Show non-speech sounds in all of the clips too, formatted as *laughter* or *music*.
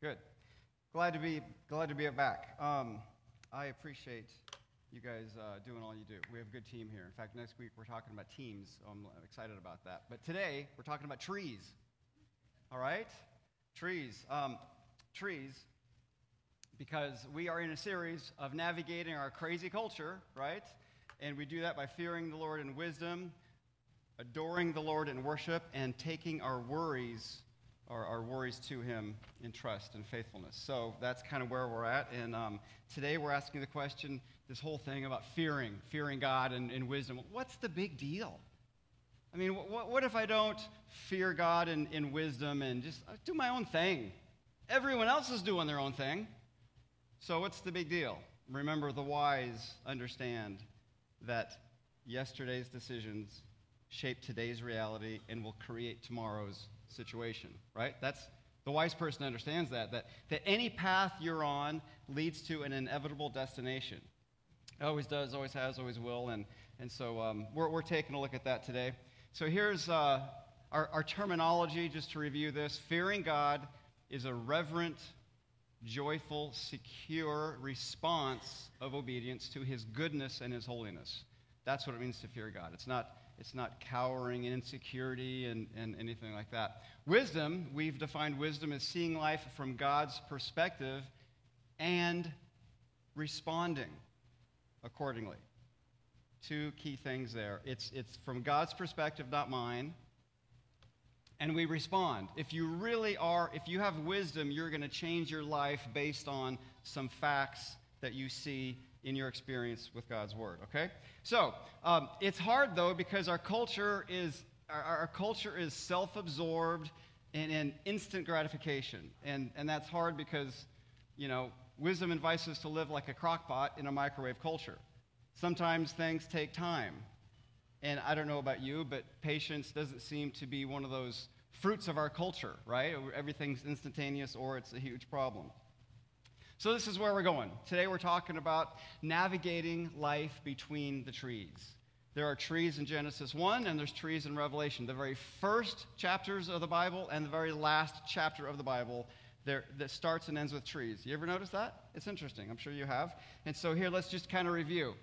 Good. Glad to be glad to be back. Um, I appreciate you guys uh, doing all you do. We have a good team here. In fact, next week we're talking about teams. So I'm excited about that. But today we're talking about trees. All right, trees. Um, trees. Because we are in a series of navigating our crazy culture, right? And we do that by fearing the Lord in wisdom, adoring the Lord in worship, and taking our worries our, our worries to Him in trust and faithfulness. So that's kind of where we're at. And um, today we're asking the question this whole thing about fearing, fearing God and, and wisdom. What's the big deal? I mean, what, what if I don't fear God in, in wisdom and just uh, do my own thing? Everyone else is doing their own thing. So what's the big deal? Remember, the wise understand that yesterday's decisions shape today's reality and will create tomorrow's situation, right? That's the wise person understands that, that, that any path you're on leads to an inevitable destination. It always does, always has, always will. And, and so um, we're, we're taking a look at that today. So here's uh, our, our terminology, just to review this. Fearing God is a reverent, joyful, secure response of obedience to his goodness and his holiness. That's what it means to fear God. It's not it's not cowering and insecurity and, and anything like that. Wisdom, we've defined wisdom as seeing life from God's perspective and responding accordingly. Two key things there. It's, it's from God's perspective, not mine. And we respond. If you really are, if you have wisdom, you're going to change your life based on some facts that you see in your experience with God's Word, okay? So, um, it's hard though because our culture is, our, our culture is self absorbed and in instant gratification. And, and that's hard because, you know, wisdom invites us to live like a crockpot in a microwave culture. Sometimes things take time. And I don't know about you, but patience doesn't seem to be one of those fruits of our culture, right? Everything's instantaneous or it's a huge problem. So, this is where we're going. Today, we're talking about navigating life between the trees. There are trees in Genesis 1, and there's trees in Revelation. The very first chapters of the Bible and the very last chapter of the Bible that starts and ends with trees. You ever notice that? It's interesting. I'm sure you have. And so, here, let's just kind of review.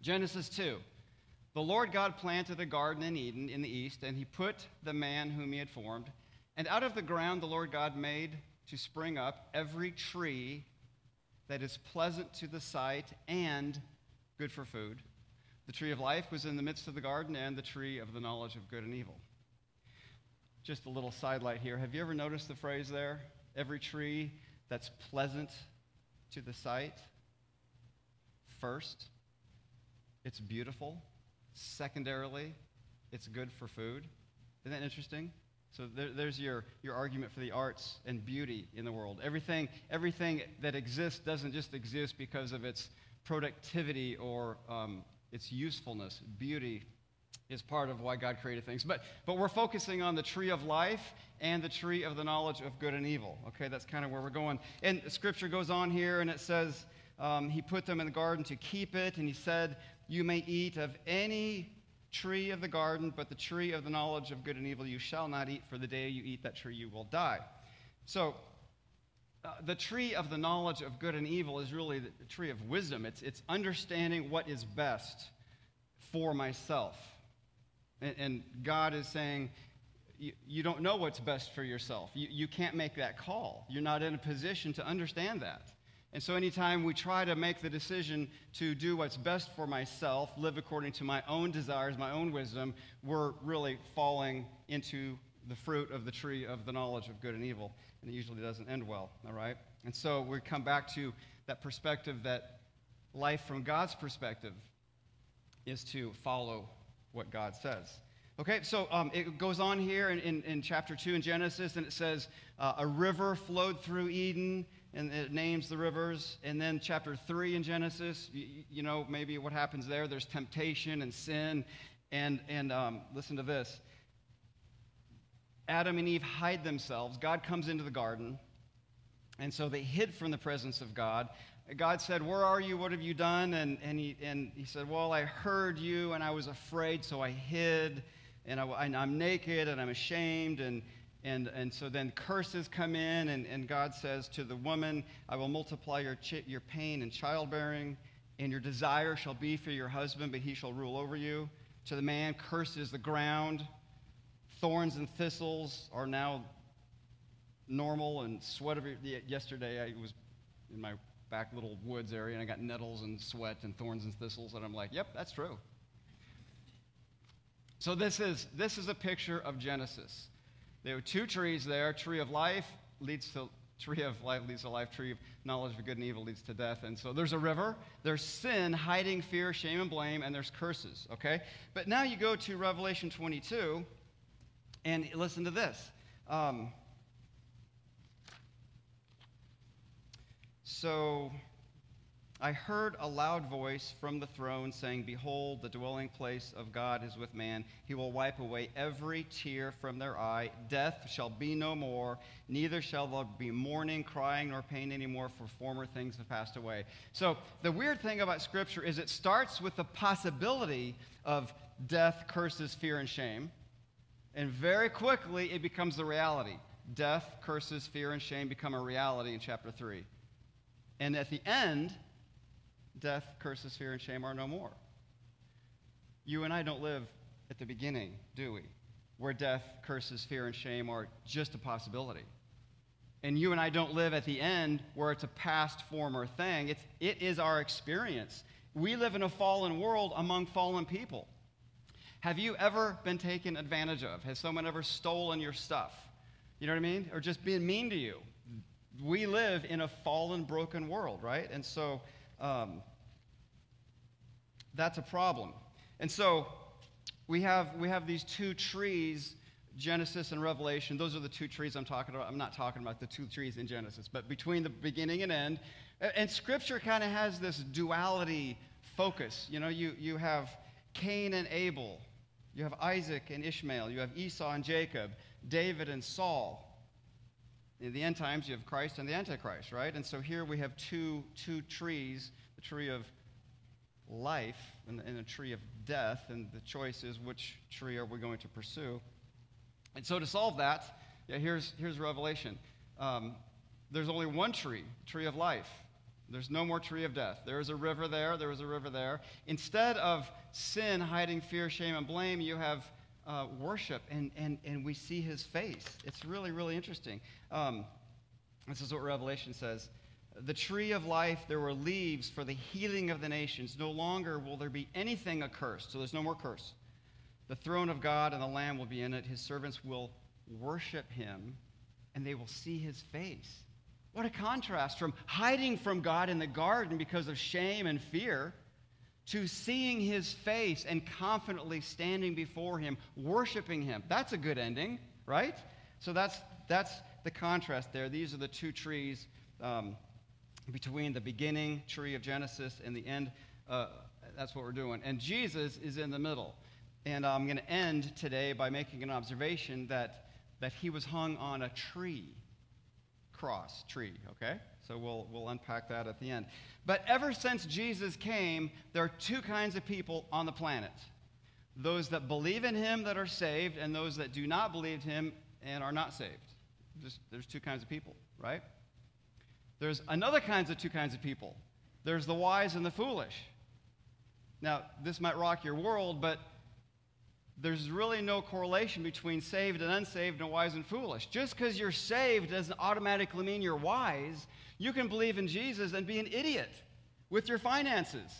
Genesis 2. The Lord God planted a garden in Eden in the east, and he put the man whom he had formed. And out of the ground the Lord God made to spring up every tree that is pleasant to the sight and good for food. The tree of life was in the midst of the garden, and the tree of the knowledge of good and evil. Just a little sidelight here. Have you ever noticed the phrase there? Every tree that's pleasant to the sight. First, it's beautiful. Secondarily, it's good for food. Isn't that interesting? So there, there's your, your argument for the arts and beauty in the world. Everything, everything that exists doesn't just exist because of its productivity or um, its usefulness. Beauty is part of why God created things. But, but we're focusing on the tree of life and the tree of the knowledge of good and evil. Okay, that's kind of where we're going. And scripture goes on here and it says, um, He put them in the garden to keep it, and He said, You may eat of any tree of the garden, but the tree of the knowledge of good and evil you shall not eat, for the day you eat that tree you will die. So, uh, the tree of the knowledge of good and evil is really the, tree of wisdom. It's, it's understanding what is best for myself. And, and God is saying, you, you, don't know what's best for yourself. You, you can't make that call. You're not in a position to understand that. And so, anytime we try to make the decision to do what's best for myself, live according to my own desires, my own wisdom, we're really falling into the fruit of the tree of the knowledge of good and evil. And it usually doesn't end well, all right? And so, we come back to that perspective that life from God's perspective is to follow what God says. Okay, so um, it goes on here in, in, in, chapter 2 in Genesis, and it says, uh, A river flowed through Eden and it names the rivers. And then chapter 3 in Genesis, you, you know, maybe what happens there, there's temptation and sin. And, and um, listen to this Adam and Eve hide themselves. God comes into the garden. And so they hid from the presence of God. God said, Where are you? What have you done? And, and, he, and he said, Well, I heard you and I was afraid, so I hid. And, I, am naked and I'm ashamed. And, And, and so then curses come in, and, and God says to the woman, I will multiply your, chi- your pain and childbearing, and your desire shall be for your husband, but he shall rule over you. To the man, curses the ground. Thorns and thistles are now normal, and sweat of your, yesterday I was in my back little woods area, and I got nettles and sweat and thorns and thistles, and I'm like, yep, that's true. So this is, this is a picture of Genesis. There were two trees there. Tree of life leads to tree of life leads to life. Tree of knowledge of good and evil leads to death. And so there's a river. There's sin, hiding, fear, shame, and blame, and there's curses. Okay. But now you go to Revelation 22, and listen to this. Um, so I heard a loud voice from the throne saying, Behold, the dwelling place of God is with man. He will wipe away every tear from their eye. Death shall be no more, neither shall there be mourning, crying, nor pain anymore, for former things have passed away. So, the weird thing about Scripture is it starts with the possibility of death, curses, fear, and shame. And very quickly, it becomes the reality. Death, curses, fear, and shame become a reality in chapter 3. And at the end, death, curses, fear, and shame are no more. You and I don't live at the beginning, do we? Where death, curses, fear, and shame are just a possibility. And you and I don't live at the end where it's a past, former thing. It's, it is our experience. We live in a fallen world among fallen people. Have you ever been taken advantage of? Has someone ever stolen your stuff? You know what I mean? Or just been mean to you? We live in a fallen, broken world, right? And so um, that's a problem. And so we have, we have these two trees, Genesis and Revelation. Those are the two trees I'm talking about. I'm not talking about the two trees in Genesis, but between the beginning and end. And Scripture kind of has this duality focus. You know, you, you have Cain and Abel, you have Isaac and Ishmael, you have Esau and Jacob, David and Saul. In the end times, you have Christ and the Antichrist, right? And so here we have two, two trees the tree of life and, and a tree of death, and the choice is which tree are we going to pursue. And so to solve that, yeah, here's, here's Revelation. Um, there's only one tree, tree of life. There's no more tree of death. There is a river there, there is a river there. Instead of sin hiding fear, shame, and blame, you have uh, worship, and, and, and we see his face. It's really, really interesting. Um, this is what Revelation says. The tree of life, there were leaves for the healing of the nations. No longer will there be anything accursed. So there's no more curse. The throne of God and the Lamb will be in it. His servants will worship him, and they will see his face. What a contrast from hiding from God in the garden because of shame and fear to seeing his face and confidently standing before him, worshiping him. That's a good ending, right? So that's, that's the contrast there. These are the two trees um, between the beginning tree of Genesis and the end. Uh, that's what we're doing. And Jesus is in the middle. And I'm going to end today by making an observation that, that he was hung on a tree, cross, tree, okay? So we'll, we'll unpack that at the end. But ever since Jesus came, there are two kinds of people on the planet those that believe in him that are saved, and those that do not believe him and are not saved. Just, there's two kinds of people, right? There's another kinds of two kinds of people. There's the wise and the foolish. Now, this might rock your world, but there's really no correlation between saved and unsaved and wise and foolish. Just because you're saved doesn't automatically mean you're wise. You can believe in Jesus and be an idiot with your finances.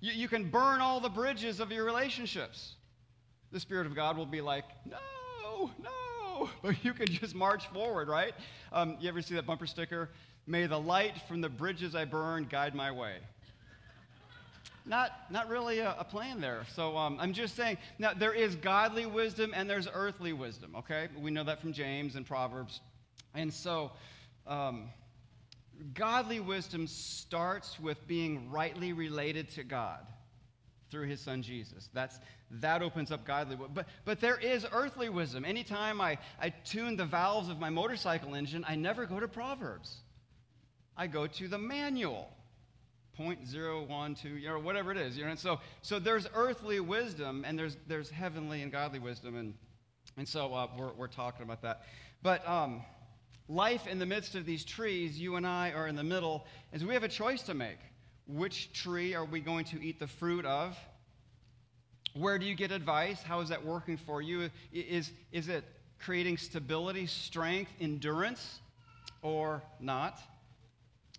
You, you can burn all the bridges of your relationships. The Spirit of God will be like, no, no. *laughs* But you can just march forward, right? Um, you ever see that bumper sticker? May the light from the bridges I burn guide my way not, not really a, a plan there. So um, I'm just saying, now there is godly wisdom and there's earthly wisdom, okay? We know that from James and Proverbs. And so, um, godly wisdom starts with being rightly related to God through his son Jesus. That's, that opens up godly wisdom. But, but there is earthly wisdom. Anytime I, I tune the valves of my motorcycle engine, I never go to Proverbs. I go to the manual. 0.012, you know, whatever it is. You know, and so, so there's earthly wisdom and there's, there's heavenly and godly wisdom. And And so uh, we're, we're talking about that. But um, life in the midst of these trees, you and I are in the middle, is we have a choice to make. Which tree are we going to eat the fruit of? Where do you get advice? How is that working for you? Is, is it creating stability, strength, endurance, or not?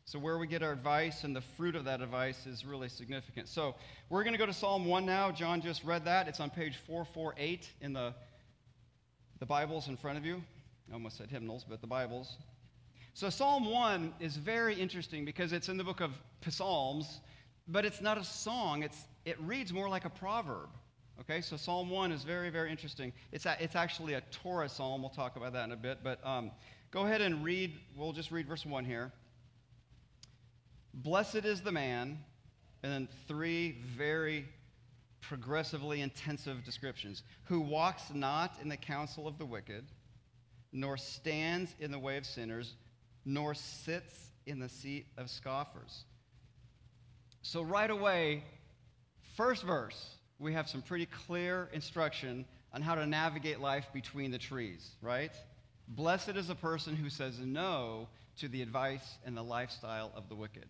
So, where we get our advice and the fruit of that advice is really significant. So, we're going to go to Psalm 1 now. John just read that. It's on page 448 in the, the Bibles in front of you. I almost said hymnals, but the Bibles. So, Psalm 1 is very interesting because it's in the book of Psalms, but it's not a song. It's, it reads more like a proverb. Okay, so Psalm 1 is very, very interesting. It's, a, it's actually a Torah psalm. We'll talk about that in a bit. But um, go ahead and read, we'll just read verse 1 here. Blessed is the man, and then three very progressively intensive descriptions who walks not in the counsel of the wicked, nor stands in the way of sinners, nor sits in the seat of scoffers. So, right away, first verse we have some pretty clear instruction on how to navigate life between the trees, right? Blessed is a person who says no to the advice and the lifestyle of the wicked.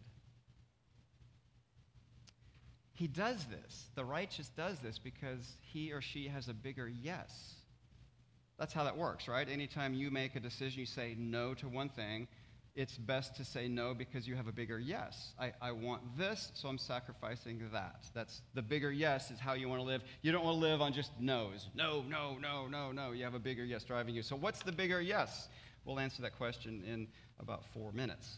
He does this, the righteous does this because he or she has a bigger yes. That's how that works, right? Anytime you make a decision, you say no to one thing, it's best to say no because you have a bigger yes. I, I want this, so I'm sacrificing that. That's the bigger yes is how you want to live. You don't want to live on just no's. No, no, no, no, no. You have a bigger yes driving you. So, what's the bigger yes? We'll answer that question in about four minutes.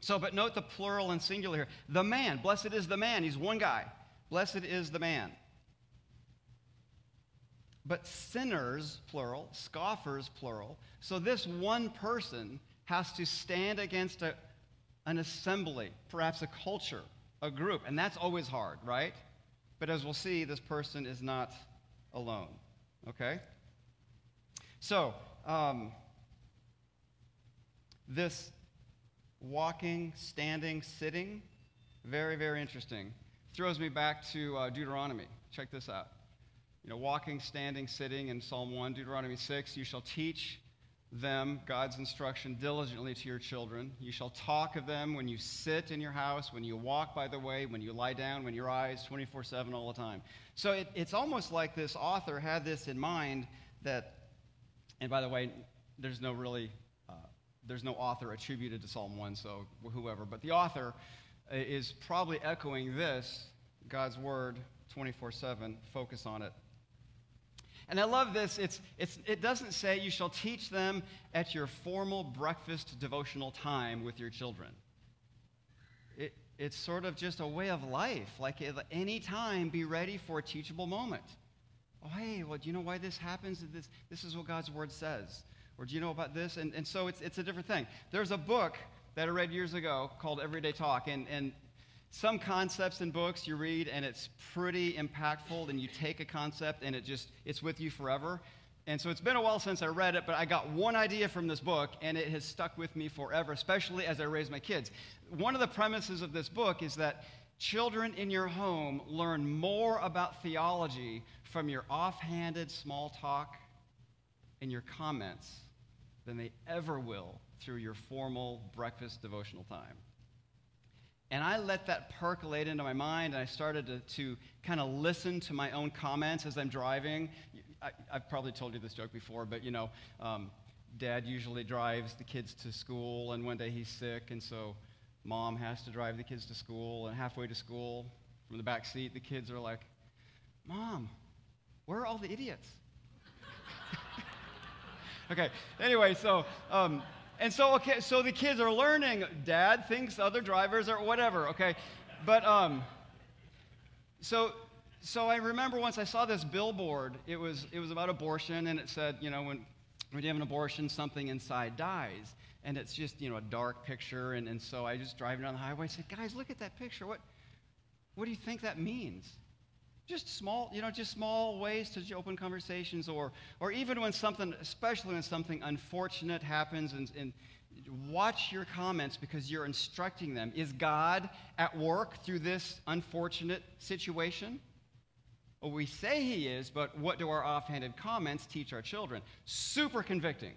So, but note the plural and singular here. The man, blessed is the man. He's one guy. Blessed is the man. But sinners, plural, scoffers, plural. So, this one person has to stand against a, an assembly, perhaps a culture, a group. And that's always hard, right? But as we'll see, this person is not alone. Okay? So, um, this walking, standing, sitting, very, very interesting. Throws me back to uh, Deuteronomy. Check this out. You know, walking, standing, sitting in Psalm 1, Deuteronomy 6, you shall teach them, God's instruction, diligently to your children. You shall talk of them when you sit in your house, when you walk by the way, when you lie down, when you rise, 24 7 all the time. So it, it's almost like this author had this in mind that, and by the way, there's no really, there's no author attributed to Psalm 1, so whoever, but the author uh, is probably echoing this, God's word, 24 7, focus on it and I love this. It's, it's, it doesn't say you shall teach them at your formal breakfast devotional time with your children. It, it's sort of just a way of life. Like at any time, be ready for a teachable moment. Oh, hey, well, do you know why this happens? This, this is what God's word says. Or do you know about this? And, and so it's, it's a different thing. There's a book that I read years ago called Everyday Talk. And, and some concepts in books you read and it's pretty impactful and you take a concept and it just it's with you forever and so it's been a while since i read it but i got one idea from this book and it has stuck with me forever especially as i raise my kids one of the premises of this book is that children in your home learn more about theology from your offhanded small talk and your comments than they ever will through your formal breakfast devotional time and I let that percolate into my mind, and I started to, to kind of listen to my own comments as I'm driving. I, have probably told you this joke before, but you know, um, dad usually drives the kids to school, and one day he's sick, and so mom has to drive the kids to school, and halfway to school, from the back seat, the kids are like, Mom, where are all the idiots? Okay, anyway, so. Um, and so, okay, so the kids are learning. Dad thinks other drivers are whatever, okay? But, um, so, so I remember once I saw this billboard. It was, it was about abortion, and it said, you know, when, when you have an abortion, something inside dies. And it's just, you know, a dark picture. And, and so I just driving down the highway, I said, guys, look at that picture. What, what do you think that means? Just small you know just small ways to open conversations or or even when something especially when something unfortunate happens and, and watch your comments because you're instructing them is god at work through this unfortunate situation Well, we say he is, but what do our offhanded comments teach our children? Super convicting.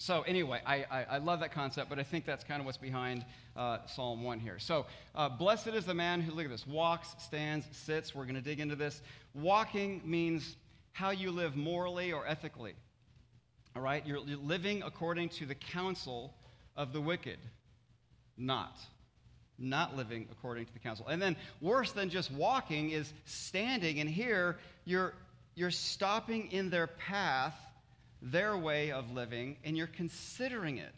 So, anyway, I, I, I, love that concept, but I think that's kind of what's behind uh, Psalm 1 here. So, uh, blessed is the man who, look at this, walks, stands, sits. We're going to dig into this. Walking means how you live morally or ethically. All right? You're, you're living according to the counsel of the wicked. Not. Not living according to the counsel. And then, worse than just walking is standing, and here you're, you're stopping in their path their way of living and you're considering it.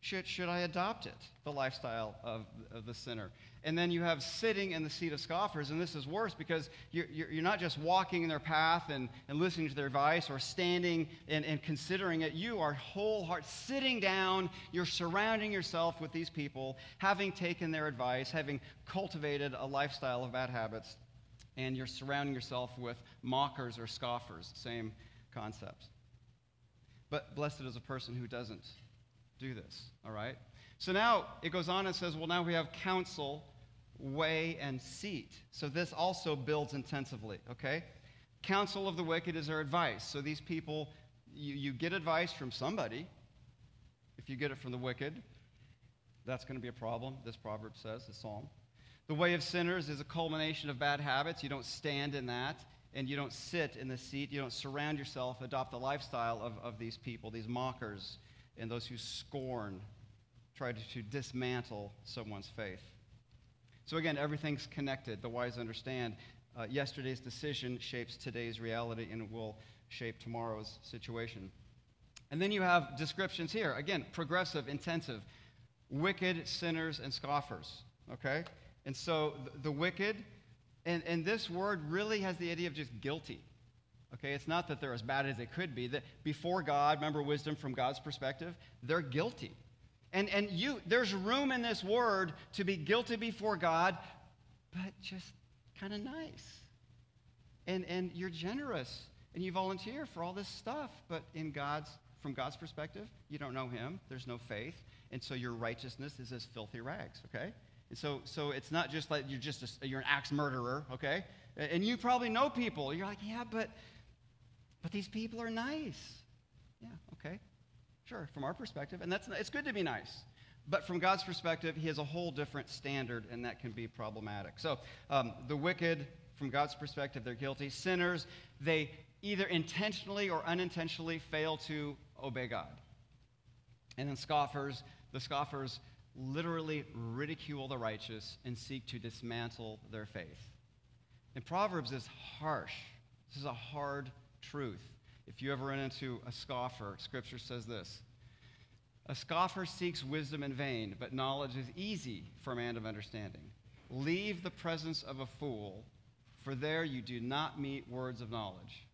Should, should I adopt it, the lifestyle of, of the sinner? And then you have sitting in the seat of scoffers, and this is worse because you're, you're, not just walking in their path and, and listening to their advice or standing and, and considering it. You are whole heart sitting down, you're surrounding yourself with these people, having taken their advice, having cultivated a lifestyle of bad habits, and you're surrounding yourself with mockers or scoffers. Same concept. But blessed is a person who doesn't do this, all right? So now it goes on and says, well, now we have counsel, way, and seat. So this also builds intensively, okay? Counsel of the wicked is their advice. So these people, you, you get advice from somebody. If you get it from the wicked, that's going to be a problem, this proverb says, the psalm. The way of sinners is a culmination of bad habits. You don't stand in that and you don't sit in the seat, you don't surround yourself, adopt the lifestyle of, of these people, these mockers, and those who scorn, try to, to dismantle someone's faith. So, again, everything's connected. The wise understand uh, yesterday's decision shapes today's reality and will shape tomorrow's situation. And then you have descriptions here. Again, progressive, intensive, wicked, sinners, and scoffers. Okay? And so the, the wicked, and, and this word really has the idea of just guilty. Okay, it's not that they're as bad as they could be. That before God, remember wisdom from God's perspective, they're guilty. And, and you, there's room in this word to be guilty before God, but just kind of nice. And, and you're generous and you volunteer for all this stuff, but in God's, from God's perspective, you don't know Him. There's no faith. And so your righteousness is as filthy rags, okay? So, so it's not just like you're just a, you're an axe murderer, okay? And you probably know people. You're like, yeah, but but these people are nice. Yeah, okay, sure. From our perspective, and that's it's good to be nice. But from God's perspective, He has a whole different standard, and that can be problematic. So um, the wicked, from God's perspective, they're guilty. Sinners, they either intentionally or unintentionally fail to obey God. And then scoffers, the scoffers literally ridicule the righteous and seek to dismantle their faith. And Proverbs is harsh. This is a hard truth. If you ever run into a scoffer, Scripture says this A scoffer seeks wisdom in vain, but knowledge is easy for a man of understanding. Leave the presence of a fool, for there you do not meet words of knowledge.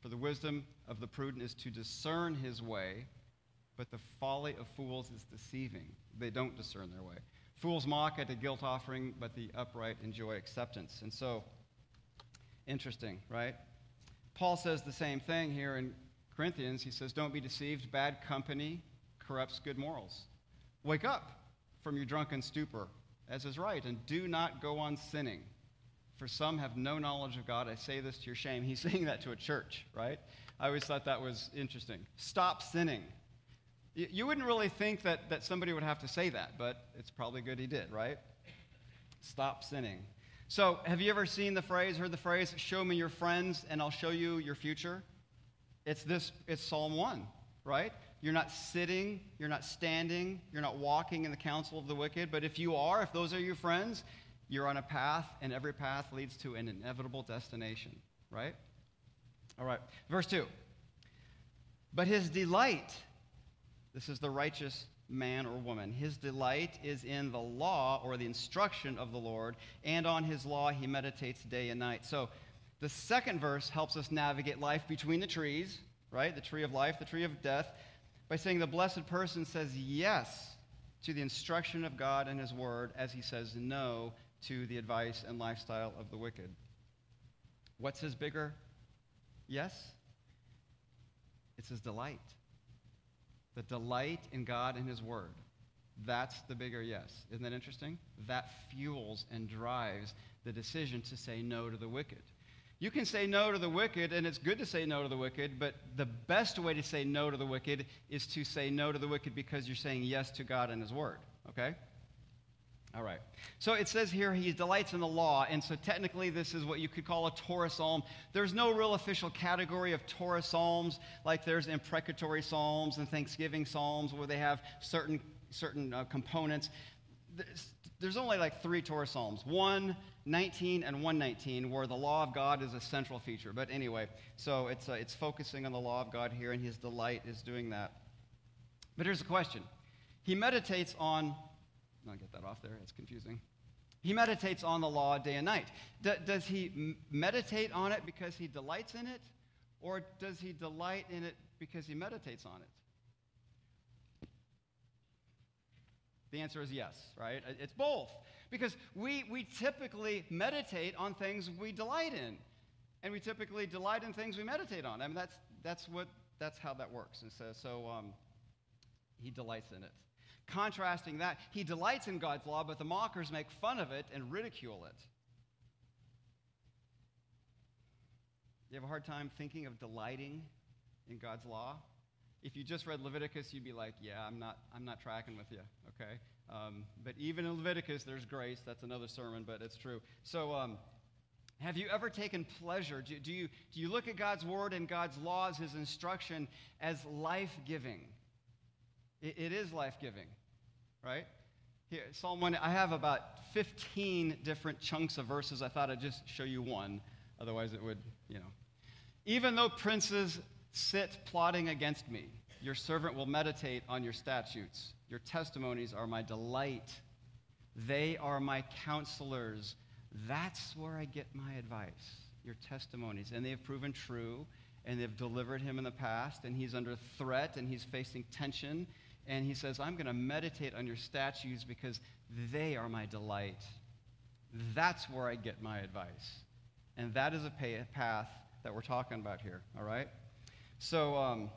For the wisdom of the prudent is to discern his way, but the folly of fools is deceiving they don't discern their way. Fools mock at a guilt offering, but the upright enjoy acceptance. And so, interesting, right? Paul says the same thing here in Corinthians. He says, Don't be deceived. Bad company corrupts good morals. Wake up from your drunken stupor, as is right, and do not go on sinning. For some have no knowledge of God. I say this to your shame. He's *laughs* saying that to a church, right? I always thought that was interesting. Stop sinning. You wouldn't really think that, that somebody would have to say that, but it's probably good he did, right? Stop sinning. So, have you ever seen the phrase, heard the phrase, show me your friends and I'll show you your future? It's this, it's Psalm 1, right? You're not sitting, you're not standing, you're not walking in the counsel of the wicked, but if you are, if those are your friends, you're on a path, and every path leads to an inevitable destination, right? All right, verse 2. But his delight this is the righteous man or woman. His delight is in the law or the instruction of the Lord, and on his law he meditates day and night. So the second verse helps us navigate life between the trees, right? The tree of life, the tree of death, by saying the blessed person says yes to the instruction of God and his word as he says no to the advice and lifestyle of the wicked. What's his bigger yes? It's his delight the delight in God and His Word. That's the bigger yes. Isn't that interesting? That fuels and drives the decision to say no to the wicked. You can say no to the wicked, and it's good to say no to the wicked, but the best way to say no to the wicked is to say no to the wicked because you're saying yes to God and His Word, okay? All right. So it says here he delights in the law, and so technically this is what you could call a Torah psalm. There's no real official category of Torah psalms like there's imprecatory psalms and Thanksgiving psalms where they have certain certain uh, components. There's, only like three Torah psalms: one, 19, and 119, where the law of God is a central feature. But anyway, so it's uh, it's focusing on the law of God here, and his delight is doing that. But here's the question: He meditates on I'll get that off there. It's confusing. He meditates on the law day and night. D- does he m- meditate on it because he delights in it? Or does he delight in it because he meditates on it? The answer is yes, right? It's both. Because we, we typically meditate on things we delight in. And we typically delight in things we meditate on. I mean, that's, that's, what, that's how that works. And so, so um, he delights in it. Contrasting that, he delights in God's law, but the mockers make fun of it and ridicule it. You have a hard time thinking of delighting in God's law? If you just read Leviticus, you'd be like, yeah, I'm not, I'm not tracking with you, okay? Um, but even in Leviticus, there's grace. That's another sermon, but it's true. So, um, have you ever taken pleasure? Do, do, you, do you look at God's word and God's laws, his instruction, as life giving? it, it is life giving right? Here, Psalm 1, I have about 15 different chunks of verses. I thought I'd just show you one. Otherwise, it would, you know. Even though princes sit plotting against me, your servant will meditate on your statutes. Your testimonies are my delight. They are my counselors. That's where I get my advice, your testimonies. And they have proven true, and they've delivered him in the past, and he's under threat, and he's facing tension, and he says, I'm going to meditate on your statues because they are my delight. That's where I get my advice. And that is a path that we're talking about here, all right? So um,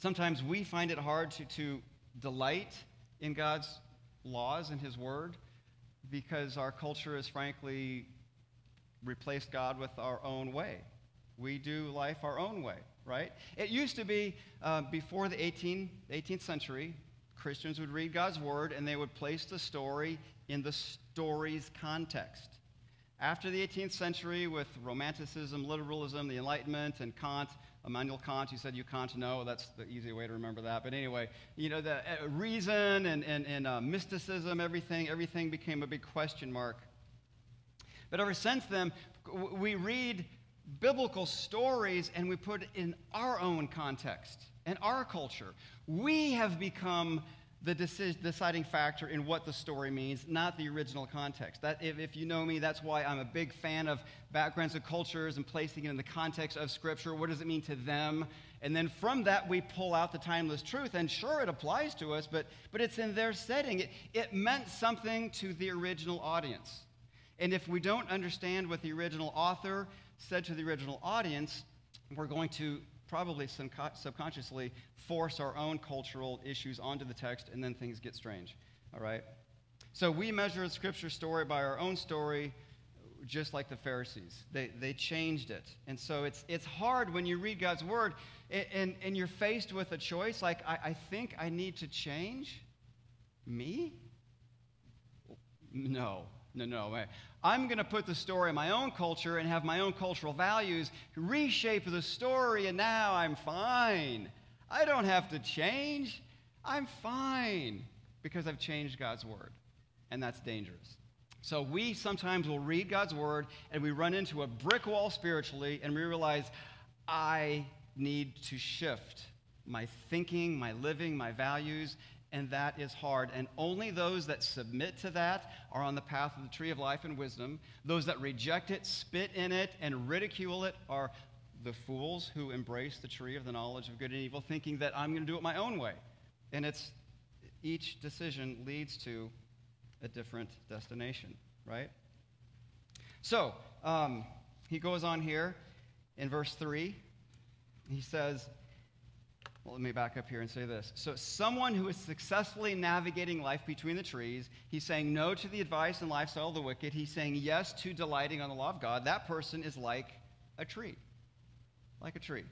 sometimes we find it hard to, to delight in God's laws and his word because our culture has frankly replaced God with our own way. We do life our own way right? It used to be uh, before the 18, 18th century, Christians would read God's word and they would place the story in the story's context. After the 18th century, with Romanticism, literalism, the Enlightenment, and Kant, Immanuel Kant, you said you can't know. That's the easy way to remember that. But anyway, you know, the uh, reason and, and, and uh, mysticism, everything, everything became a big question mark. But ever since then, we read biblical stories and we put it in our own context and our culture. We have become the deciding factor in what the story means, not the original context. That, if, if, you know me, that's why I'm a big fan of backgrounds and cultures and placing it in the context of Scripture. What does it mean to them? And then from that, we pull out the timeless truth. And sure, it applies to us, but, but it's in their setting. It, it meant something to the original audience. And if we don't understand what the original author, said to the original audience, we're going to probably subconsciously force our own cultural issues onto the text, and then things get strange. All right? So we measure the scripture story by our own story, just like the Pharisees. They, they changed it. And so it's, it's hard when you read God's word and, and, and you're faced with a choice like, I, I think I need to change me? No, no, no. I'm going to put the story in my own culture and have my own cultural values reshape the story, and now I'm fine. I don't have to change. I'm fine because I've changed God's word. And that's dangerous. So we sometimes will read God's word and we run into a brick wall spiritually and we realize I need to shift my thinking, my living, my values, and that is hard. And only those that submit to that are on the path of the tree of life and wisdom. Those that reject it, spit in it, and ridicule it are the fools who embrace the tree of the knowledge of good and evil, thinking that I'm going to do it my own way. And it's each decision leads to a different destination, right? So um, he goes on here in verse 3. He says, well, let me back up here and say this. So, someone who is successfully navigating life between the trees, he's saying no to the advice and lifestyle of the wicked, he's saying yes to delighting on the law of God. That person is like a tree. Like a tree.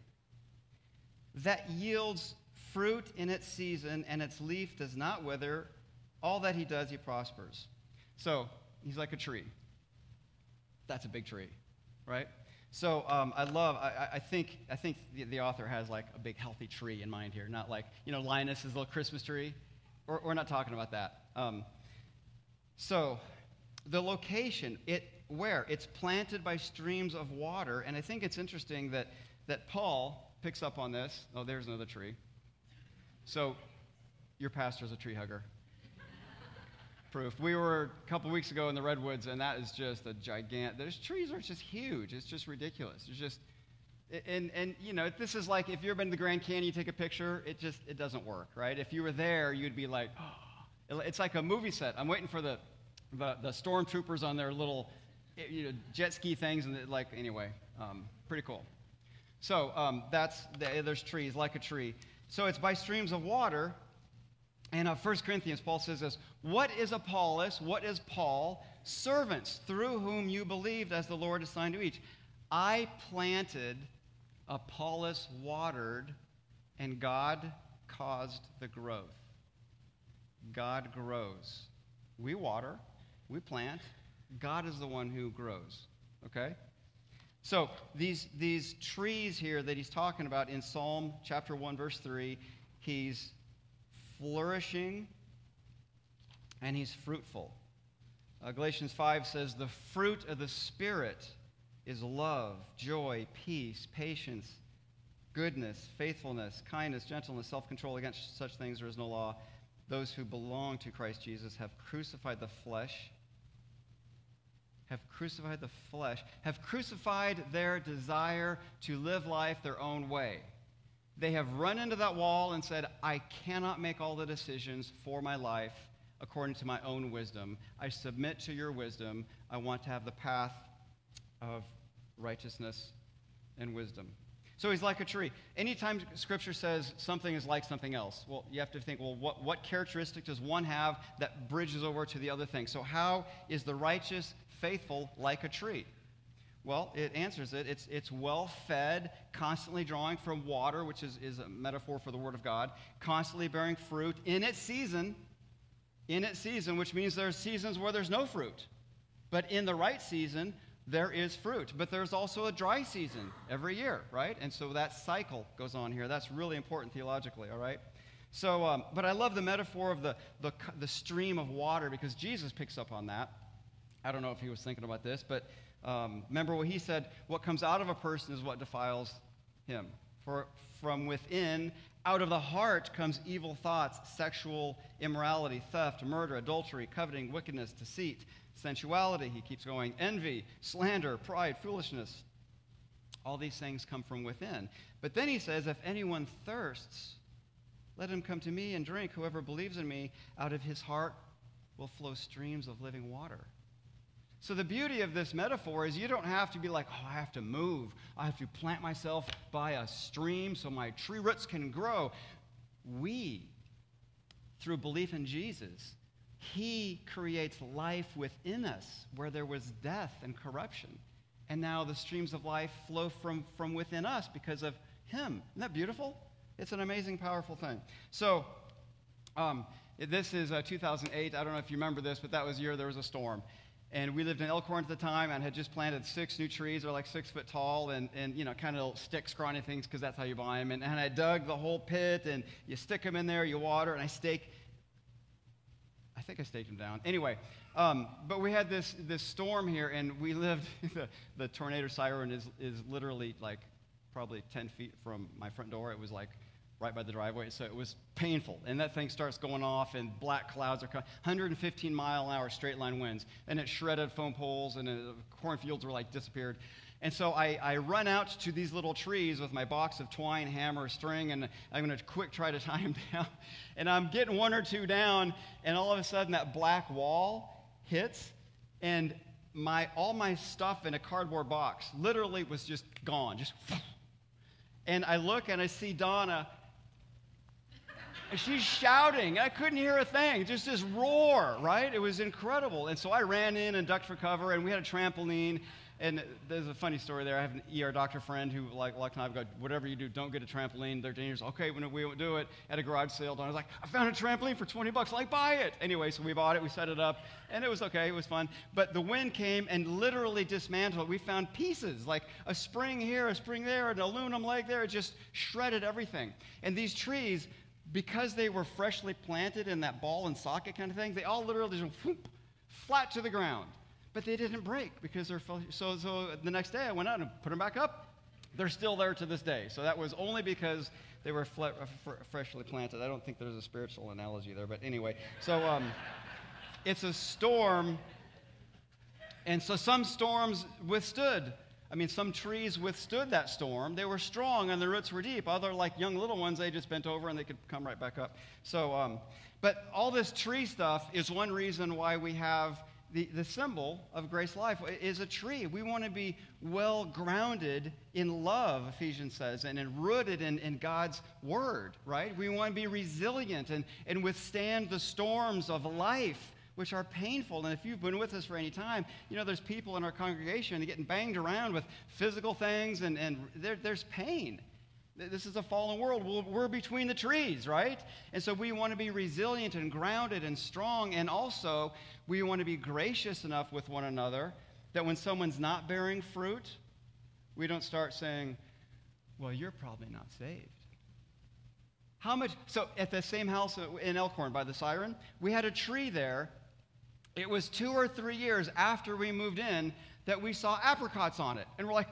That yields fruit in its season, and its leaf does not wither. All that he does, he prospers. So, he's like a tree. That's a big tree, right? So um, I love, I, I, think, I think the, the, author has like a big healthy tree in mind here, not like, you know, Linus's little Christmas tree. We're, we're not talking about that. Um, so the location, it, where? It's planted by streams of water. And I think it's interesting that, that Paul picks up on this. Oh, there's another tree. So your pastor's a tree hugger proof. We were a couple weeks ago in the redwoods, and that is just a gigantic. Those trees are just huge. It's just ridiculous. It's just, and and you know, this is like if you've been to the Grand Canyon, you take a picture, it just it doesn't work, right? If you were there, you'd be like, *gasps* oh. it's like a movie set. I'm waiting for the the, the stormtroopers on their little you know jet ski things, and like anyway, um, pretty cool. So um, that's there's trees like a tree. So it's by streams of water in uh, 1 Corinthians, Paul says this What is Apollos? What is Paul? Servants through whom you believed as the Lord assigned to each. I planted, Apollos watered, and God caused the growth. God grows. We water, we plant. God is the one who grows. Okay? So these, these trees here that he's talking about in Psalm chapter 1, verse 3, he's flourishing and he's fruitful. Uh, Galatians 5 says, The fruit of the Spirit is love, joy, peace, patience, goodness, faithfulness, kindness, gentleness, self control. Against such things there is no law. Those who belong to Christ Jesus have crucified the flesh, have crucified the flesh, have crucified their desire to live life their own way. They have run into that wall and said, I cannot make all the decisions for my life according to my own wisdom. I submit to your wisdom. I want to have the path of righteousness and wisdom. So he's like a tree. Anytime Scripture says something is like something else, well, you have to think, well, what, what characteristic does one have that bridges over to the other thing? So, how is the righteous faithful like a tree? Well, it answers it. It's, it's well fed, constantly drawing from water, which is, is a metaphor for the Word of God, constantly bearing fruit in its season, in its season, which means there are seasons where there's no fruit. But in the right season, there is fruit. But there's also a dry season every year, right? And so that cycle goes on here. That's really important theologically, all right? So, um, but I love the metaphor of the, the, the stream of water because Jesus picks up on that. I don't know if he was thinking about this, but um, remember what he said what comes out of a person is what defiles him. For from within, out of the heart comes evil thoughts, sexual immorality, theft, murder, adultery, coveting, wickedness, deceit, sensuality. He keeps going, envy, slander, pride, foolishness. All these things come from within. But then he says, if anyone thirsts, let him come to me and drink. Whoever believes in me, out of his heart will flow streams of living water. So, the beauty of this metaphor is you don't have to be like, oh, I have to move. I have to plant myself by a stream so my tree roots can grow. We, through belief in Jesus, He creates life within us where there was death and corruption. And now the streams of life flow from, from within us because of Him. Isn't that beautiful? It's an amazing, powerful thing. So, um, this is uh, 2008. I don't know if you remember this, but that was the year there was a storm. And we lived in Elkhorn at the time and had just planted six new trees. They're like six foot tall and, and you know, kind of stick scrawny things because that's how you buy them. And, and I dug the whole pit and you stick them in there, you water, and I stake. I think I staked them down. Anyway, um, but we had this, this storm here and we lived, *laughs* the, the tornado siren is, is literally like probably 10 feet from my front door. It was like right by the driveway. So it was painful. And that thing starts going off, and black clouds are coming. 115 mile an hour straight line winds. And it shredded phone poles, and the cornfields were like disappeared. And so I, I run out to these little trees with my box of twine, hammer, string, and I'm going to quick try to *laughs* tie them down. And I'm getting one or two down, and all of a sudden that black wall hits, and my all my stuff in a cardboard box literally was just gone, just. *laughs* And I look and I see Donna And she's shouting. I couldn't hear a thing, just this roar, right? It was incredible. And so I ran in and ducked for cover, and we had a trampoline. And there's a funny story there. I have an ER doctor friend who, like, like I've got, whatever you do, don't get a trampoline. They're dangerous. Okay, when we won't do it at a garage sale. I was like, I found a trampoline for 20 bucks. Like, buy it. Anyway, so we bought it. We set it up, and it was okay. It was fun. But the wind came and literally dismantled it. We found pieces, like a spring here, a spring there, an aluminum leg there. It just shredded everything. And these trees, because they were freshly planted in that ball and socket kind of thing, they all literally just whoop, flat to the ground. But they didn't break because they're so so the next day i went out and put them back up. They're still there to this day. So that was only because they were fle- freshly planted. I don't think there's a spiritual analogy there but anyway. So um, it's a storm and so some storms withstood i mean some trees withstood that storm. They were strong and the roots were deep. Other like young little ones they just bent over and they could come right back up. So um, but all this tree stuff is one reason why we have the, the symbol of grace life. Is a tree. We want to be well grounded in love, Ephesians says, and, and rooted in, in God's word, right? We want to be resilient and, and withstand the storms of life, which are painful. And if you've been with us for any time, you know there's people in our congregation getting banged around with physical things, and, and there, there's pain. This is a fallen world. We're between the trees, right? And so we want to be resilient and grounded and strong. And also, we want to be gracious enough with one another that when someone's not bearing fruit, we don't start saying, Well, you're probably not saved. How much? So, at the same house in Elkhorn by the Siren, we had a tree there. It was two or three years after we moved in that we saw apricots on it. And we're like,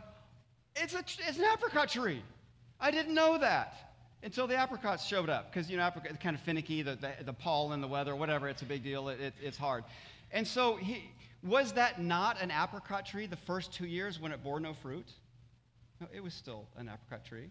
It's, a, it's an apricot tree. I didn't know that until the apricots showed up because, you know, apricot kind of finicky, the, the, the, pollen, the weather, whatever, it's a big deal, it, it, it's hard. And so, he, was that not an apricot tree the first two years when it bore no fruit? No, it was still an apricot tree.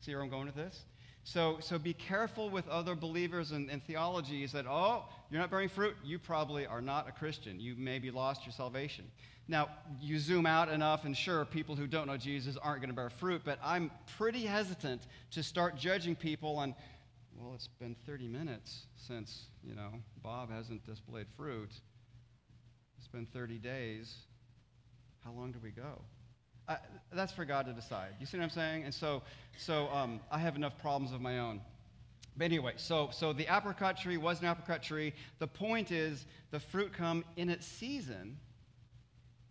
See where I'm going with this? So, so be careful with other believers and, and theologies that, oh, you're not bearing fruit. You probably are not a Christian. You maybe lost your salvation. Now, you zoom out enough, and sure, people who don't know Jesus aren't going to bear fruit, but I'm pretty hesitant to start judging people on, well, it's been 30 minutes since, you know, Bob hasn't displayed fruit. It's been 30 days. How long do we go? Uh, that's for God to decide. You see what I'm saying? And so, so um, I have enough problems of my own. But anyway, so, so the apricot tree was an apricot tree. The point is the fruit come in its season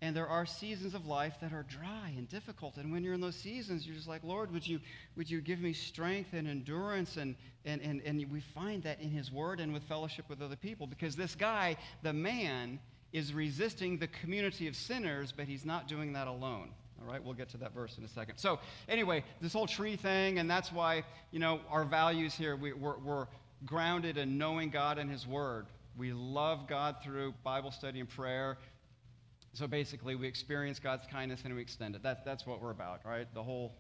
and there are seasons of life that are dry and difficult. And when you're in those seasons, you're just like, Lord, would you, would you give me strength and endurance? And, and, and, and we find that in His Word and with fellowship with other people. Because this guy, the man, is resisting the community of sinners, but he's not doing that alone. All right, we'll get to that verse in a second. So, anyway, this whole tree thing, and that's why, you know, our values here, we, we're, we're grounded in knowing God and His Word. We love God through Bible study and prayer. So basically, we experience God's kindness and we extend it. That, that's what we're about, right? The whole,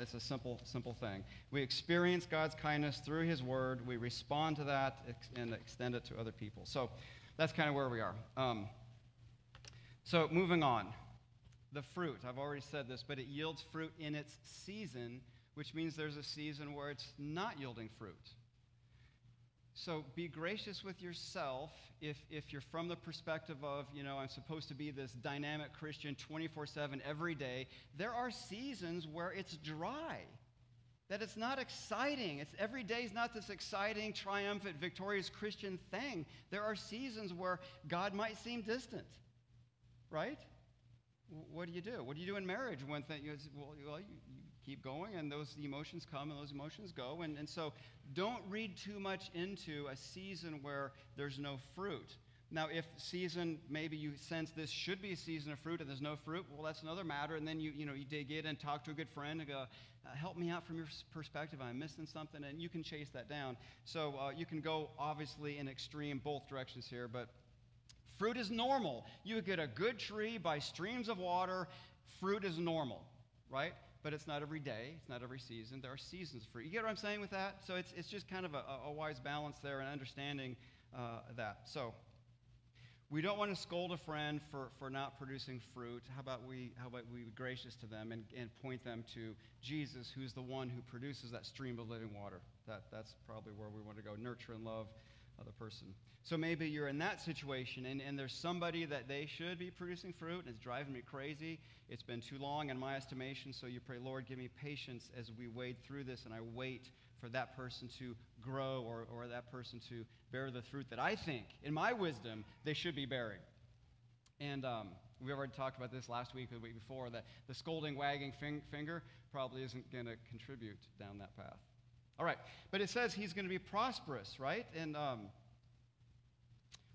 it's a simple, simple thing. We experience God's kindness through His Word. We respond to that and extend it to other people. So that's kind of where we are. Um, so moving on. The fruit, I've already said this, but it yields fruit in its season, which means there's a season where it's not yielding fruit. So be gracious with yourself if, if you're from the perspective of, you know, I'm supposed to be this dynamic Christian 24 7 every day. There are seasons where it's dry, that it's not exciting. It's, every day is not this exciting, triumphant, victorious Christian thing. There are seasons where God might seem distant, right? What do you do? What do you do in marriage when things, well, well you, you keep going and those the emotions come and those emotions go. And, and so don't read too much into a season where there's no fruit. Now, if season, maybe you sense this should be a season of fruit and there's no fruit, well, that's another matter. And then you, you know, you dig in and talk to a good friend and go, uh, help me out from your perspective. I'm missing something. And you can chase that down. So uh, you can go, obviously, in extreme both directions here. But fruit is normal. You get a good tree by streams of water. Fruit is normal, right? but it's not every day, it's not every season. There are seasons for. You get what I'm saying with that? So it's, it's just kind of a, a wise balance there and understanding uh, that. So We don't want to scold a friend for, for not producing fruit. How about we, how about we be gracious to them and, and point them to Jesus, who's the one who produces that stream of living water? That, that's probably where we want to go. Nurture and love the person. So maybe you're in that situation and, and there's somebody that they should be producing fruit and it's driving me crazy. It's been too long in my estimation. So you pray, Lord, give me patience as we wade through this and I wait for that person to grow or, or that person to bear the fruit that I think, in my wisdom, they should be bearing. And um, we already talked about this last week or the week before that the scolding, wagging fing- finger probably isn't going to contribute down that path. All right, but it says he's going to be prosperous, right? And um,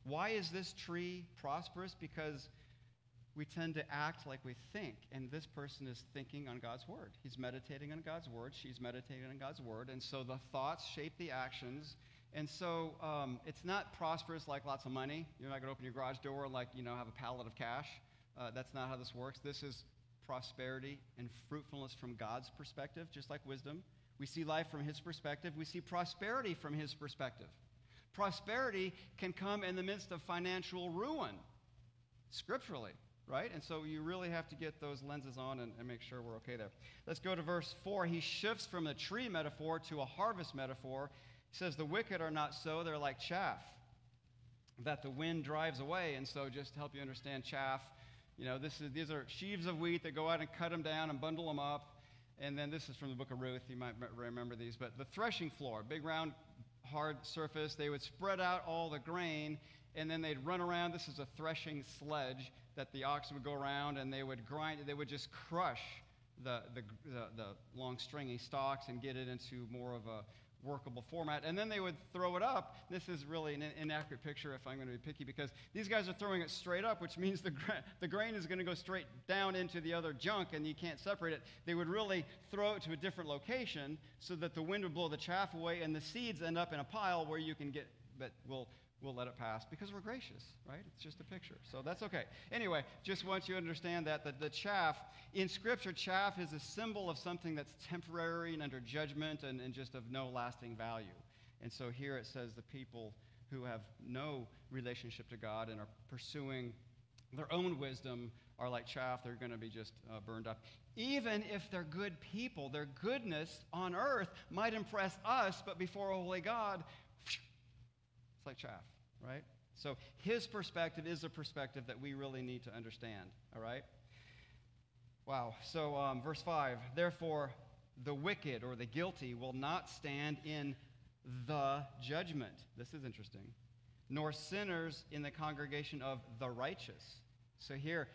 why is this tree prosperous? Because we tend to act like we think, and this person is thinking on God's word. He's meditating on God's word. She's meditating on God's word, and so the thoughts shape the actions. And so um, it's not prosperous like lots of money. You're not going to open your garage door like you know have a pallet of cash. Uh, that's not how this works. This is prosperity and fruitfulness from God's perspective, just like wisdom. We see life from His perspective. We see prosperity from His perspective. Prosperity can come in the midst of financial ruin, scripturally right? And so you really have to get those lenses on and, and, make sure we're okay there. Let's go to verse 4. He shifts from the tree metaphor to a harvest metaphor. He says, The wicked are not so, they're like chaff that the wind drives away. And so, just to help you understand chaff, you know, this is, these are sheaves of wheat that go out and cut them down and bundle them up. And then this is from the book of Ruth. You might remember these. But the threshing floor, big round, hard surface, they would spread out all the grain and then they'd run around. This is a threshing sledge that the oxen would go around and they would grind, they would just crush the, the, the, the long stringy stalks and get it into more of a workable format. And then they would throw it up. This is really an inaccurate picture if I'm going to be picky because these guys are throwing it straight up, which means the, gra- the grain is going to go straight down into the other junk and you can't separate it. They would really throw it to a different location so that the wind would blow the chaff away and the seeds end up in a pile where you can get, but will we'll let it pass because we're gracious, right? It's just a picture. So that's okay. Anyway, just want you to understand that the, the chaff, in Scripture, chaff is a symbol of something that's temporary and under judgment and, and just of no lasting value. And so here it says the people who have no relationship to God and are pursuing their own wisdom are like chaff. They're going to be just uh, burned up. Even if they're good people, their goodness on earth might impress us, but before a holy God, *sniffs* it's like chaff right? So his perspective is a perspective that we really need to understand, all right? Wow. So, um, verse 5 Therefore, the wicked or the guilty will not stand in the judgment. This is interesting. Nor sinners in the congregation of the righteous. So, here,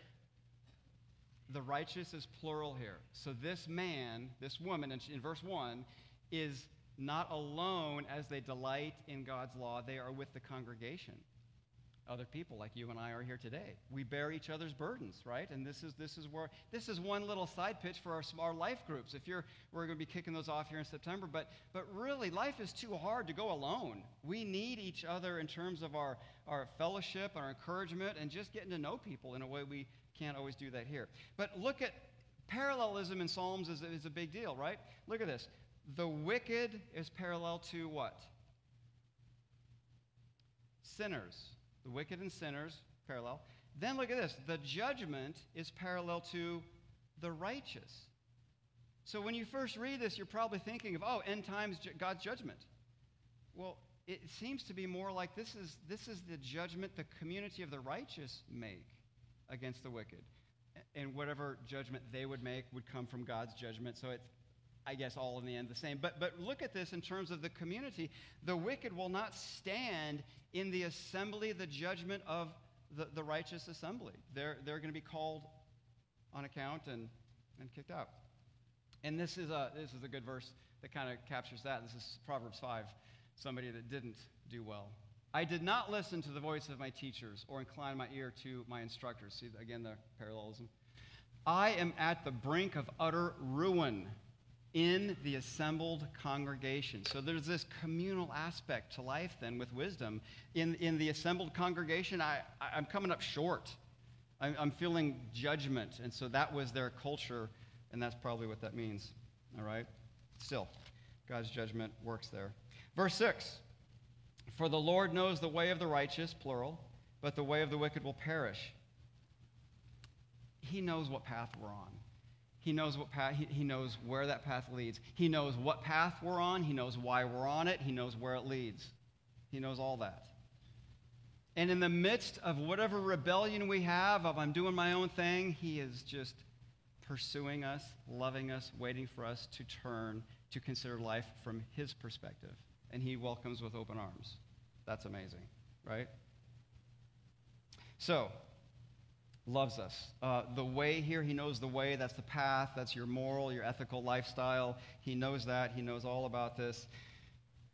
the righteous is plural here. So, this man, this woman in, verse 1, is not alone as they delight in God's law, they are with the congregation. Other people like you and I are here today. We bear each other's burdens, right? And this is this is where this is one little side pitch for our small life groups. If you're we're going to be kicking those off here in September, but but really life is too hard to go alone. We need each other in terms of our our fellowship, our encouragement, and just getting to know people in a way we can't always do that here. But look at parallelism in Psalms is, is a big deal, right? Look at this. The wicked is parallel to what? Sinners. The wicked and sinners, parallel. Then look at this. The judgment is parallel to the righteous. So when you first read this, you're probably thinking of, oh, end times God's judgment. Well, it seems to be more like this is, this is the judgment the community of the righteous make against the wicked. And whatever judgment they would make would come from God's judgment. So it's I guess, all in the end the same. But, but look at this in terms of the community. The wicked will not stand in the assembly, the judgment of the, the righteous assembly. They're, they're going to be called on account and, and kicked out. And this is, a, this is a good verse that kind of captures that. This is Proverbs 5, somebody that didn't do well. I did not listen to the voice of my teachers or incline my ear to my instructors. See, again, the parallelism. I am at the brink of utter ruin in the assembled congregation. So there's this communal aspect to life then with wisdom. In, in the assembled congregation, I, I'm coming up short. I'm, I'm feeling judgment. And so that was their culture, and that's probably what that means. All right? Still, God's judgment works there. Verse 6 For the Lord knows the way of the righteous, plural, but the way of the wicked will perish. He knows what path we're on. He knows what path, he, he knows where that path leads. He knows what path we're on. He knows why we're on it. He knows where it leads. He knows all that. And in the midst of whatever rebellion we have, of I'm doing my own thing, He is just pursuing us, loving us, waiting for us to turn to consider life from His perspective. And He welcomes with open arms. That's amazing, right? So, loves us. Uh, the way here, he knows the way. That's the path. That's your moral, your ethical lifestyle. He knows that. He knows all about this.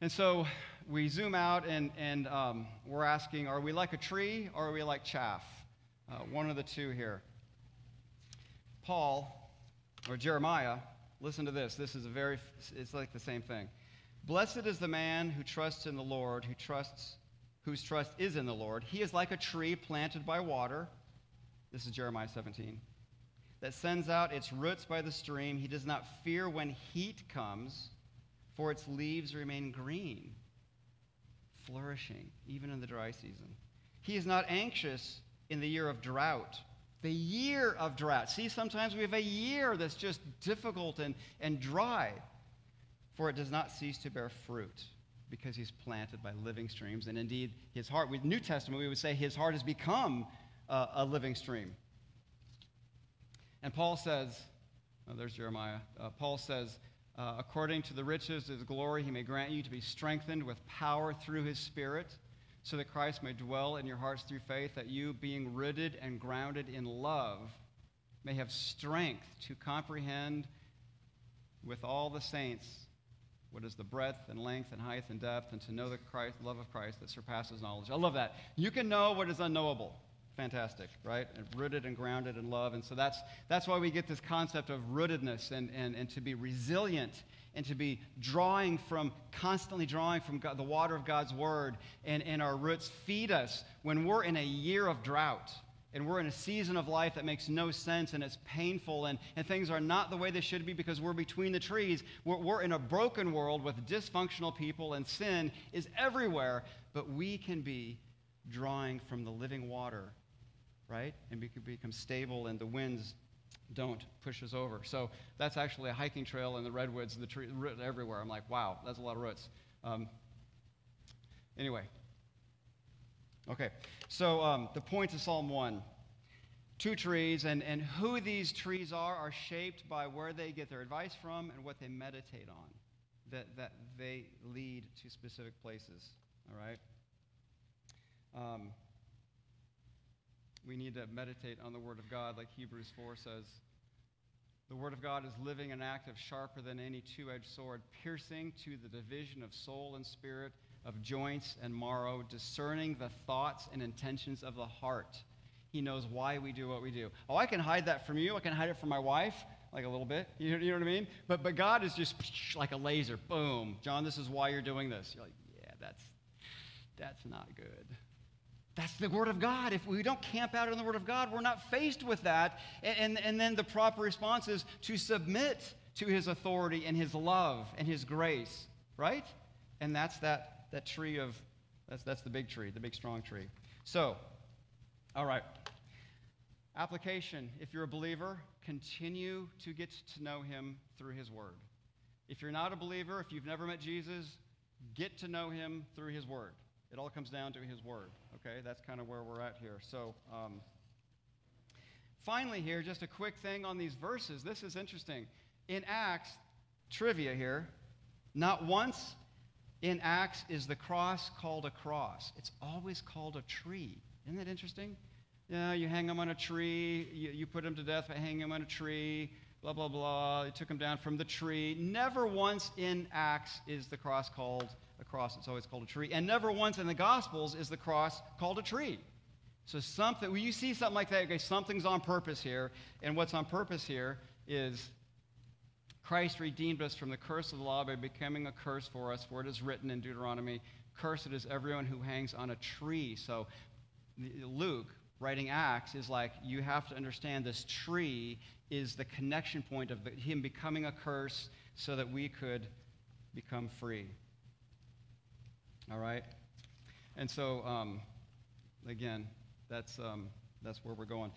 And so we zoom out and, and um, we're asking are we like a tree or are we like chaff? Uh, one of the two here. Paul, or Jeremiah, listen to this. This is a very, it's like the same thing. Blessed is the man who trusts in the Lord, who trusts, whose trust is in the Lord. He is like a tree planted by water this is Jeremiah 17. That sends out its roots by the stream. He does not fear when heat comes, for its leaves remain green, flourishing even in the dry season. He is not anxious in the year of drought. The year of drought. See, sometimes we have a year that's just difficult and, and dry, for it does not cease to bear fruit because he's planted by living streams. And indeed, his heart, with New Testament, we would say his heart has become uh, a living stream. And Paul says, oh, there's Jeremiah. Uh, Paul says, uh, according to the riches of his glory, he may grant you to be strengthened with power through his Spirit, so that Christ may dwell in your hearts through faith, that you, being rooted and grounded in love, may have strength to comprehend with all the saints what is the breadth and length and height and depth, and to know the Christ, love of Christ that surpasses knowledge. I love that. You can know what is unknowable fantastic, right? And rooted and grounded in love. And so that's, that's why we get this concept of rootedness and, and, and to be resilient and to be drawing from, constantly drawing from God, the water of God's word. And, and our roots feed us when we're in a year of drought and we're in a season of life that makes no sense and it's painful and, and things are not the way they should be because we're between the trees. We're, we're in a broken world with dysfunctional people and sin is everywhere, but we can be drawing from the living water right? And we become stable and the winds don't push us over. So that's actually a hiking trail in the redwoods, the tree everywhere. I'm like, wow, that's a lot of roots. Um, anyway, okay. So um, the point of Psalm one. Two trees, and, and who these trees are are shaped by where they get their advice from and what they meditate on. That, that they lead to specific places. All right? Um, we need to meditate on the Word of God, like Hebrews 4 says. The Word of God is living and active, sharper than any two edged sword, piercing to the division of soul and spirit, of joints and marrow, discerning the thoughts and intentions of the heart. He knows why we do what we do. Oh, I can hide that from you. I can hide it from my wife, like a little bit. You know, you know what I mean? But, but God is just like a laser. Boom. John, this is why you're doing this. You're like, yeah, that's, that's not good. That's the Word of God. If we don't camp out in the Word of God, we're not faced with that. And, and, and, then the proper response is to submit to His authority and His love and His grace, right? And that's that, that tree of, that's, that's the big tree, the big strong tree. So, all right. Application if you're a believer, continue to get to know Him through His Word. If you're not a believer, if you've never met Jesus, get to know Him through His Word. It all comes down to His Word. Okay, that's kind of where we're at here. So, um, finally, here, just a quick thing on these verses. This is interesting. In Acts, trivia here, not once in Acts is the cross called a cross. It's always called a tree. Isn't that interesting? Yeah, you hang them on a tree, you, you put them to death by hanging them on a tree, blah, blah, blah. You took them down from the tree. Never once in Acts is the cross called a cross, it's always called a tree. And never once in the Gospels is the cross called a tree. So something, when you see something like that, okay, something's on purpose here. And what's on purpose here is Christ redeemed us from the curse of the law by becoming a curse for us, for it is written in Deuteronomy, Cursed is everyone who hangs on a tree. So Luke, writing Acts, is like, you have to understand this tree is the connection point of him becoming a curse so that we could become free. All right? And so, um, again, that's, um, that's where we're going.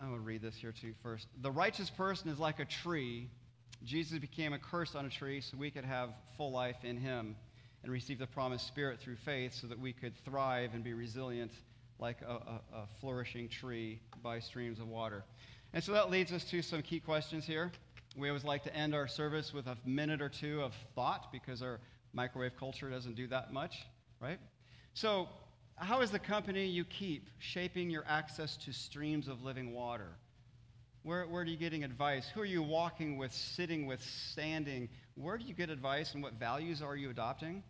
I'm going to read this here too first. The righteous person is like a tree. Jesus became a curse on a tree so we could have full life in him and receive the promised spirit through faith so that we could thrive and be resilient like a, a, a flourishing tree by streams of water. And so that leads us to some key questions here. We always like to end our service with a minute or two of thought because our microwave culture doesn't do that much, right? So, how is the company you keep shaping your access to streams of living water? Where, where are you getting advice? Who are you walking with, sitting with, standing? Where do you get advice and what values are you adopting?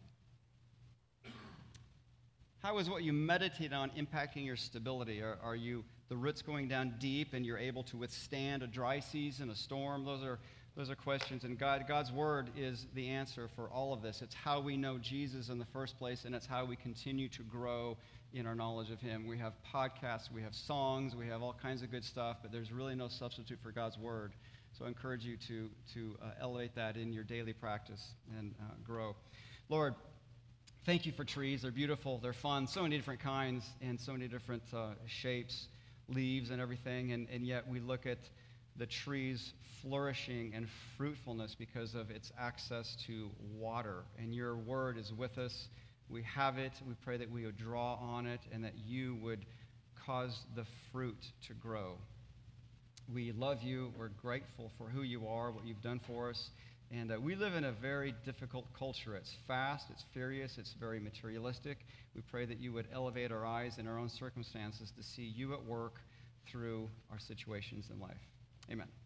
How is what you meditate on impacting your stability? Are, are you the roots going down deep and you're able to withstand a dry season, a storm? Those are, those are questions. And God, God's word is the answer for all of this. It's how we know Jesus in the first place, and it's how we continue to grow in our knowledge of Him. We have podcasts, we have songs, we have all kinds of good stuff, but there's really no substitute for God's word. So I encourage you to, to uh, elevate that in your daily practice and uh, grow. Lord, Thank you for trees. They're beautiful. They're fun. So many different kinds and so many different uh, shapes, leaves, and everything. And, and yet we look at the trees flourishing and fruitfulness because of its access to water. And your word is with us. We have it. We pray that we would draw on it and that you would cause the fruit to grow. We love you. We're grateful for who you are, what you've done for us. And uh, we live in a very difficult culture. It's fast, it's furious, it's very materialistic. We pray that you would elevate our eyes in our own circumstances to see you at work through our situations in life. Amen.